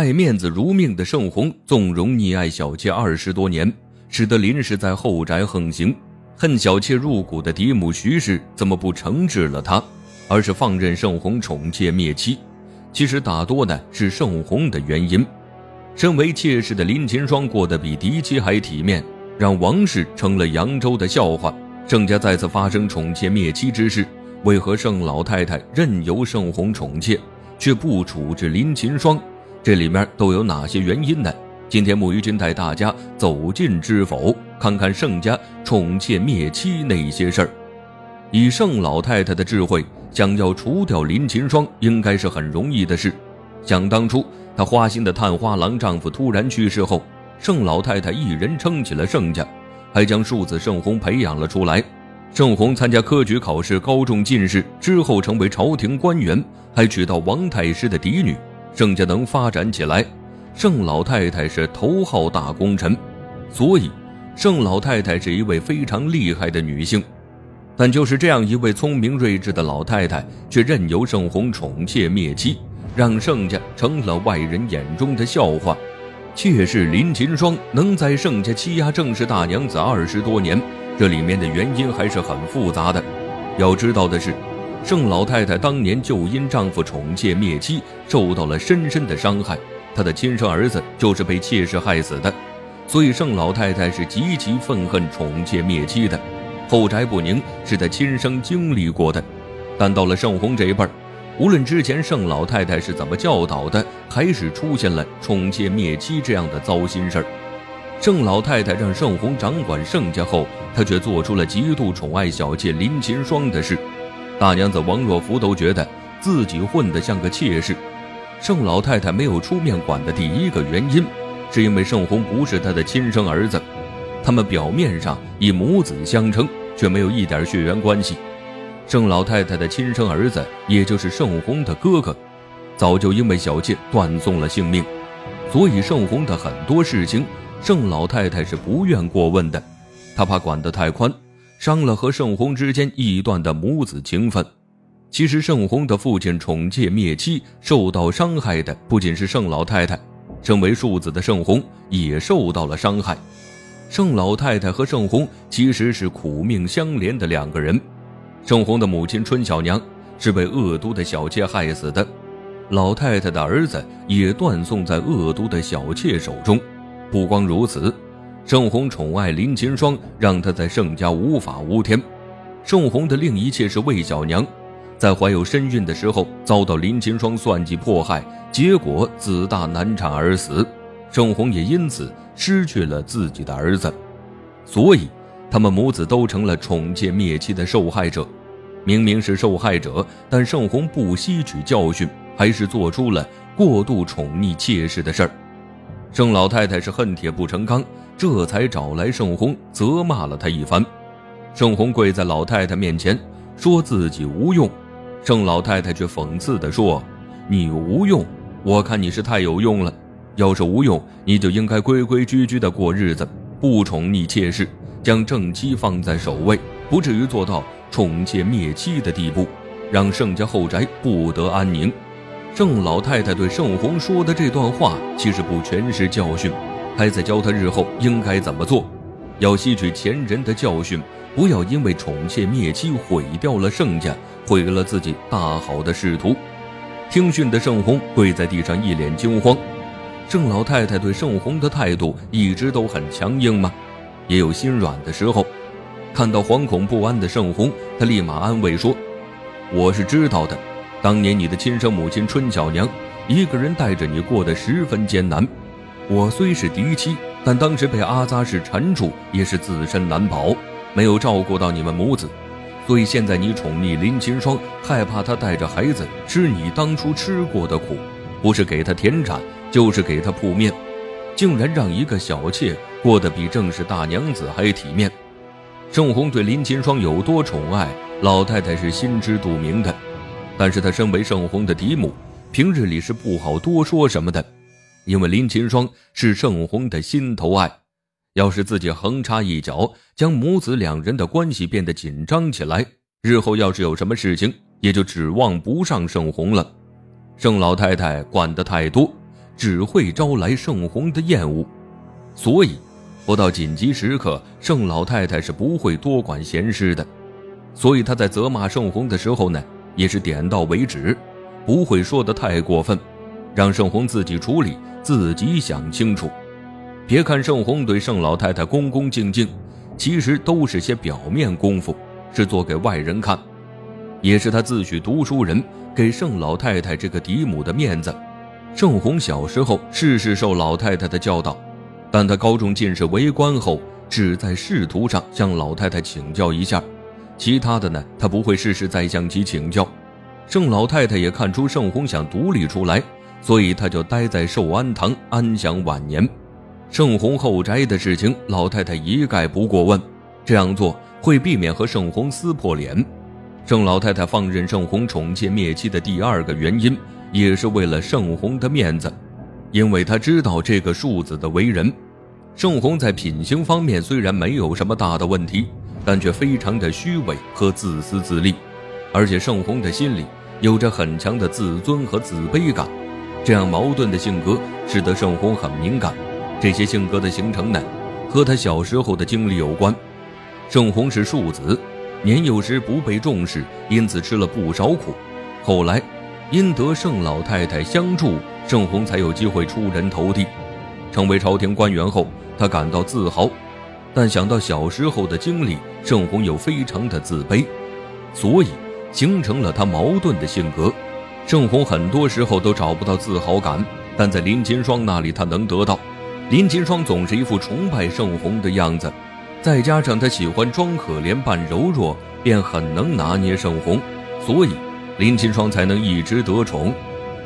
爱面子如命的盛红纵容溺爱小妾二十多年，使得林氏在后宅横行。恨小妾入骨的嫡母徐氏怎么不惩治了他，而是放任盛红宠妾灭妻？其实大多呢是盛红的原因。身为妾室的林秦霜过得比嫡妻还体面，让王氏成了扬州的笑话。盛家再次发生宠妾灭妻之事，为何盛老太太任由盛红宠妾，却不处置林秦霜？这里面都有哪些原因呢？今天木鱼君带大家走进知否，看看盛家宠妾灭妻那些事儿。以盛老太太的智慧，想要除掉林秦霜，应该是很容易的事。想当初，她花心的探花郎丈夫突然去世后，盛老太太一人撑起了盛家，还将庶子盛红培养了出来。盛红参加科举考试，高中进士之后，成为朝廷官员，还娶到王太师的嫡女。盛家能发展起来，盛老太太是头号大功臣，所以盛老太太是一位非常厉害的女性。但就是这样一位聪明睿智的老太太，却任由盛红宠妾灭妻，让盛家成了外人眼中的笑话。妾室林琴霜能在盛家欺压正室大娘子二十多年，这里面的原因还是很复杂的。要知道的是。盛老太太当年就因丈夫宠妾灭妻，受到了深深的伤害。她的亲生儿子就是被妾室害死的，所以盛老太太是极其愤恨宠妾灭妻的。后宅不宁是她亲身经历过的，但到了盛红这一辈儿，无论之前盛老太太是怎么教导的，还是出现了宠妾灭妻这样的糟心事儿，盛老太太让盛红掌管盛家后，她却做出了极度宠爱小妾林琴霜的事。大娘子王若弗都觉得自己混得像个妾室，盛老太太没有出面管的第一个原因，是因为盛红不是她的亲生儿子，他们表面上以母子相称，却没有一点血缘关系。盛老太太的亲生儿子，也就是盛红的哥哥，早就因为小妾断送了性命，所以盛红的很多事情，盛老太太是不愿过问的，她怕管得太宽。伤了和盛红之间一段的母子情分。其实盛红的父亲宠妾灭妻，受到伤害的不仅是盛老太太，身为庶子的盛红也受到了伤害。盛老太太和盛红其实是苦命相连的两个人。盛红的母亲春小娘是被恶毒的小妾害死的，老太太的儿子也断送在恶毒的小妾手中。不光如此。盛红宠爱林秦霜，让她在盛家无法无天。盛红的另一妾是魏小娘，在怀有身孕的时候遭到林秦霜算计迫害，结果子大难产而死。盛红也因此失去了自己的儿子，所以他们母子都成了宠妾灭妻的受害者。明明是受害者，但盛红不吸取教训，还是做出了过度宠溺妾室的事儿。盛老太太是恨铁不成钢。这才找来盛红，责骂了他一番。盛红跪在老太太面前，说自己无用。盛老太太却讽刺地说：“你无用？我看你是太有用了。要是无用，你就应该规规矩矩地过日子，不宠溺妾室，将正妻放在首位，不至于做到宠妾灭妻的地步，让盛家后宅不得安宁。”盛老太太对盛红说的这段话，其实不全是教训。还在教他日后应该怎么做，要吸取前人的教训，不要因为宠妾灭妻毁掉了盛家，毁了自己大好的仕途。听训的盛红跪在地上，一脸惊慌。盛老太太对盛红的态度一直都很强硬吗？也有心软的时候。看到惶恐不安的盛红，她立马安慰说：“我是知道的，当年你的亲生母亲春巧娘一个人带着你过得十分艰难。”我虽是嫡妻，但当时被阿扎氏缠住，也是自身难保，没有照顾到你们母子，所以现在你宠溺林秦霜，害怕她带着孩子吃你当初吃过的苦，不是给她田产，就是给她铺面，竟然让一个小妾过得比正室大娘子还体面。盛红对林秦霜有多宠爱，老太太是心知肚明的，但是她身为盛红的嫡母，平日里是不好多说什么的。因为林琴霜是盛红的心头爱，要是自己横插一脚，将母子两人的关系变得紧张起来，日后要是有什么事情，也就指望不上盛红了。盛老太太管得太多，只会招来盛红的厌恶，所以不到紧急时刻，盛老太太是不会多管闲事的。所以他在责骂盛红的时候呢，也是点到为止，不会说的太过分，让盛红自己处理，自己想清楚。别看盛红对盛老太太恭恭敬敬，其实都是些表面功夫，是做给外人看，也是他自诩读书人，给盛老太太这个嫡母的面子。盛红小时候事事受老太太的教导，但他高中进士为官后，只在仕途上向老太太请教一下。其他的呢，他不会事事再向其请教。盛老太太也看出盛红想独立出来，所以他就待在寿安堂安享晚年。盛红后宅的事情，老太太一概不过问，这样做会避免和盛红撕破脸。盛老太太放任盛红宠妾灭妻的第二个原因，也是为了盛红的面子，因为她知道这个庶子的为人。盛红在品行方面虽然没有什么大的问题。但却非常的虚伪和自私自利，而且盛红的心里有着很强的自尊和自卑感，这样矛盾的性格使得盛红很敏感。这些性格的形成呢，和他小时候的经历有关。盛红是庶子，年幼时不被重视，因此吃了不少苦。后来，因得盛老太太相助，盛红才有机会出人头地，成为朝廷官员后，他感到自豪。但想到小时候的经历，盛红又非常的自卑，所以形成了他矛盾的性格。盛红很多时候都找不到自豪感，但在林金霜那里他能得到。林金霜总是一副崇拜盛红的样子，再加上他喜欢装可怜扮柔弱，便很能拿捏盛红，所以林金霜才能一直得宠。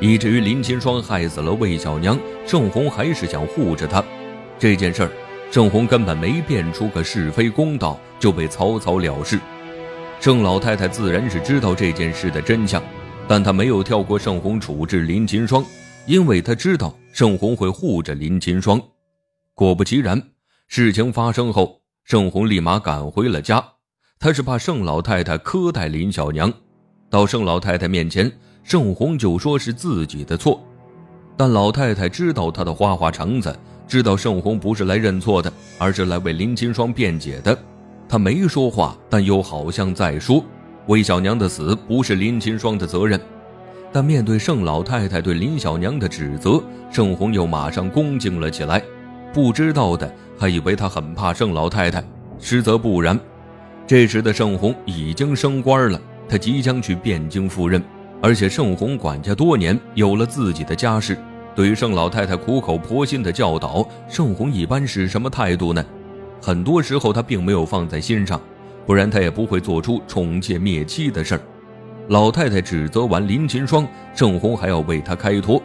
以至于林金霜害死了魏小娘，盛红还是想护着她。这件事儿。盛红根本没辨出个是非公道，就被草草了事。盛老太太自然是知道这件事的真相，但他没有跳过盛红处置林金霜，因为他知道盛红会护着林金霜。果不其然，事情发生后，盛红立马赶回了家。他是怕盛老太太苛待林小娘，到盛老太太面前，盛红就说是自己的错，但老太太知道他的花花肠子。知道盛红不是来认错的，而是来为林金霜辩解的。他没说话，但又好像在说：“魏小娘的死不是林金霜的责任。”但面对盛老太太对林小娘的指责，盛红又马上恭敬了起来。不知道的还以为他很怕盛老太太，实则不然。这时的盛红已经升官了，他即将去汴京赴任，而且盛红管家多年，有了自己的家室。对于盛老太太苦口婆心的教导，盛红一般是什么态度呢？很多时候他并没有放在心上，不然他也不会做出宠妾灭妻的事儿。老太太指责完林秦霜，盛红还要为他开脱，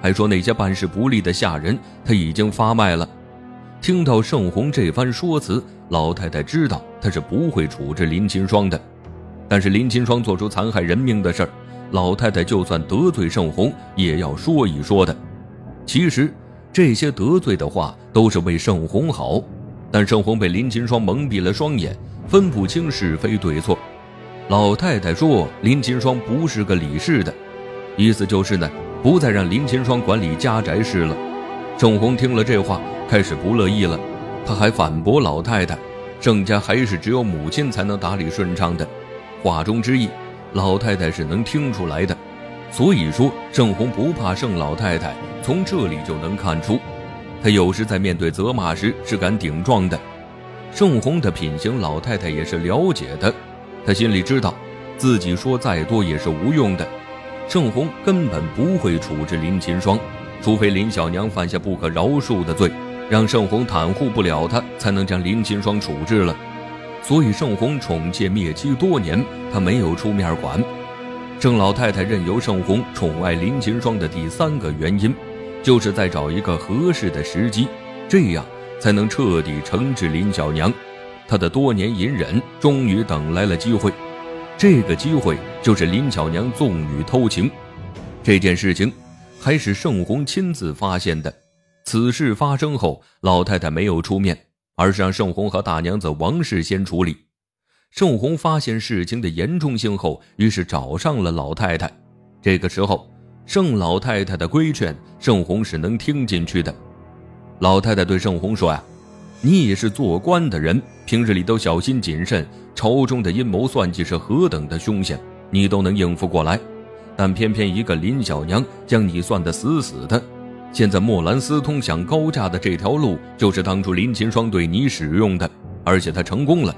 还说那些办事不力的下人他已经发卖了。听到盛红这番说辞，老太太知道他是不会处置林秦霜的，但是林秦霜做出残害人命的事儿，老太太就算得罪盛红，也要说一说的。其实，这些得罪的话都是为盛红好，但盛红被林金霜蒙蔽了双眼，分不清是非对错。老太太说林金霜不是个理事的，意思就是呢，不再让林金霜管理家宅事了。盛红听了这话，开始不乐意了，他还反驳老太太：“盛家还是只有母亲才能打理顺畅的。”话中之意，老太太是能听出来的。所以说，盛红不怕盛老太太，从这里就能看出，她有时在面对责骂时是敢顶撞的。盛红的品行，老太太也是了解的，她心里知道，自己说再多也是无用的。盛红根本不会处置林秦霜，除非林小娘犯下不可饶恕的罪，让盛红袒护不了她，才能将林秦霜处置了。所以，盛红宠妾灭妻多年，她没有出面管。盛老太太任由盛红宠爱林秦霜的第三个原因，就是在找一个合适的时机，这样才能彻底惩治林小娘。她的多年隐忍终于等来了机会，这个机会就是林小娘纵女偷情。这件事情还是盛红亲自发现的。此事发生后，老太太没有出面，而是让盛红和大娘子王氏先处理。盛红发现事情的严重性后，于是找上了老太太。这个时候，盛老太太的规劝，盛红是能听进去的。老太太对盛红说：“呀，你也是做官的人，平日里都小心谨慎，朝中的阴谋算计是何等的凶险，你都能应付过来。但偏偏一个林小娘将你算得死死的。现在墨兰私通想高价的这条路，就是当初林秦霜对你使用的，而且她成功了。”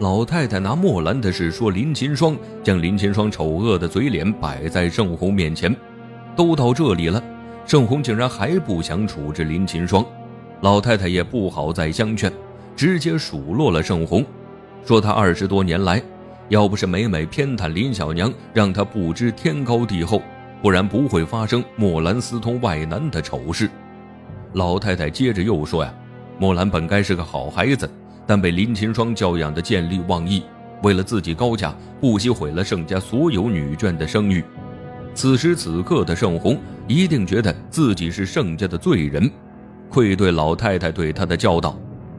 老太太拿墨兰的事说林秦霜，将林秦霜丑恶的嘴脸摆在盛红面前。都到这里了，盛红竟然还不想处置林秦霜。老太太也不好再相劝，直接数落了盛红，说他二十多年来，要不是每每偏袒林小娘，让他不知天高地厚，不然不会发生墨兰私通外男的丑事。老太太接着又说呀，墨兰本该是个好孩子。但被林秦霜教养的见利忘义，为了自己高价，不惜毁了盛家所有女眷的声誉。此时此刻的盛红一定觉得自己是盛家的罪人，愧对老太太对他的教导，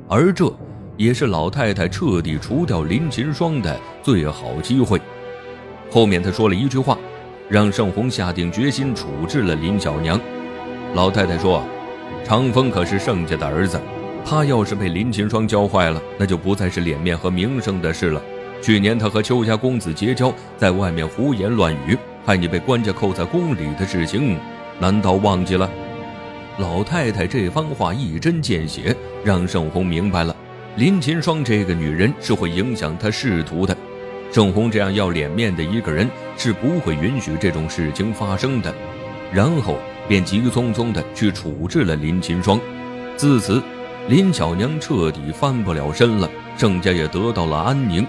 而这也是老太太彻底除掉林秦霜的最好机会。后面他说了一句话，让盛红下定决心处置了林小娘。老太太说：“长风可是盛家的儿子。”他要是被林秦霜教坏了，那就不再是脸面和名声的事了。去年他和邱家公子结交，在外面胡言乱语，害你被官家扣在宫里的事情，难道忘记了？老太太这番话一针见血，让盛红明白了，林秦霜这个女人是会影响他仕途的。盛红这样要脸面的一个人，是不会允许这种事情发生的。然后便急匆匆地去处置了林秦霜。自此。林巧娘彻底翻不了身了，盛家也得到了安宁，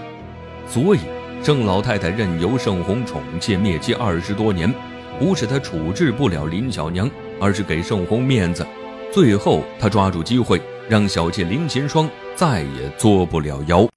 所以盛老太太任由盛红宠妾灭妻二十多年，不是她处置不了林小娘，而是给盛红面子。最后，她抓住机会，让小妾林琴霜再也作不了妖。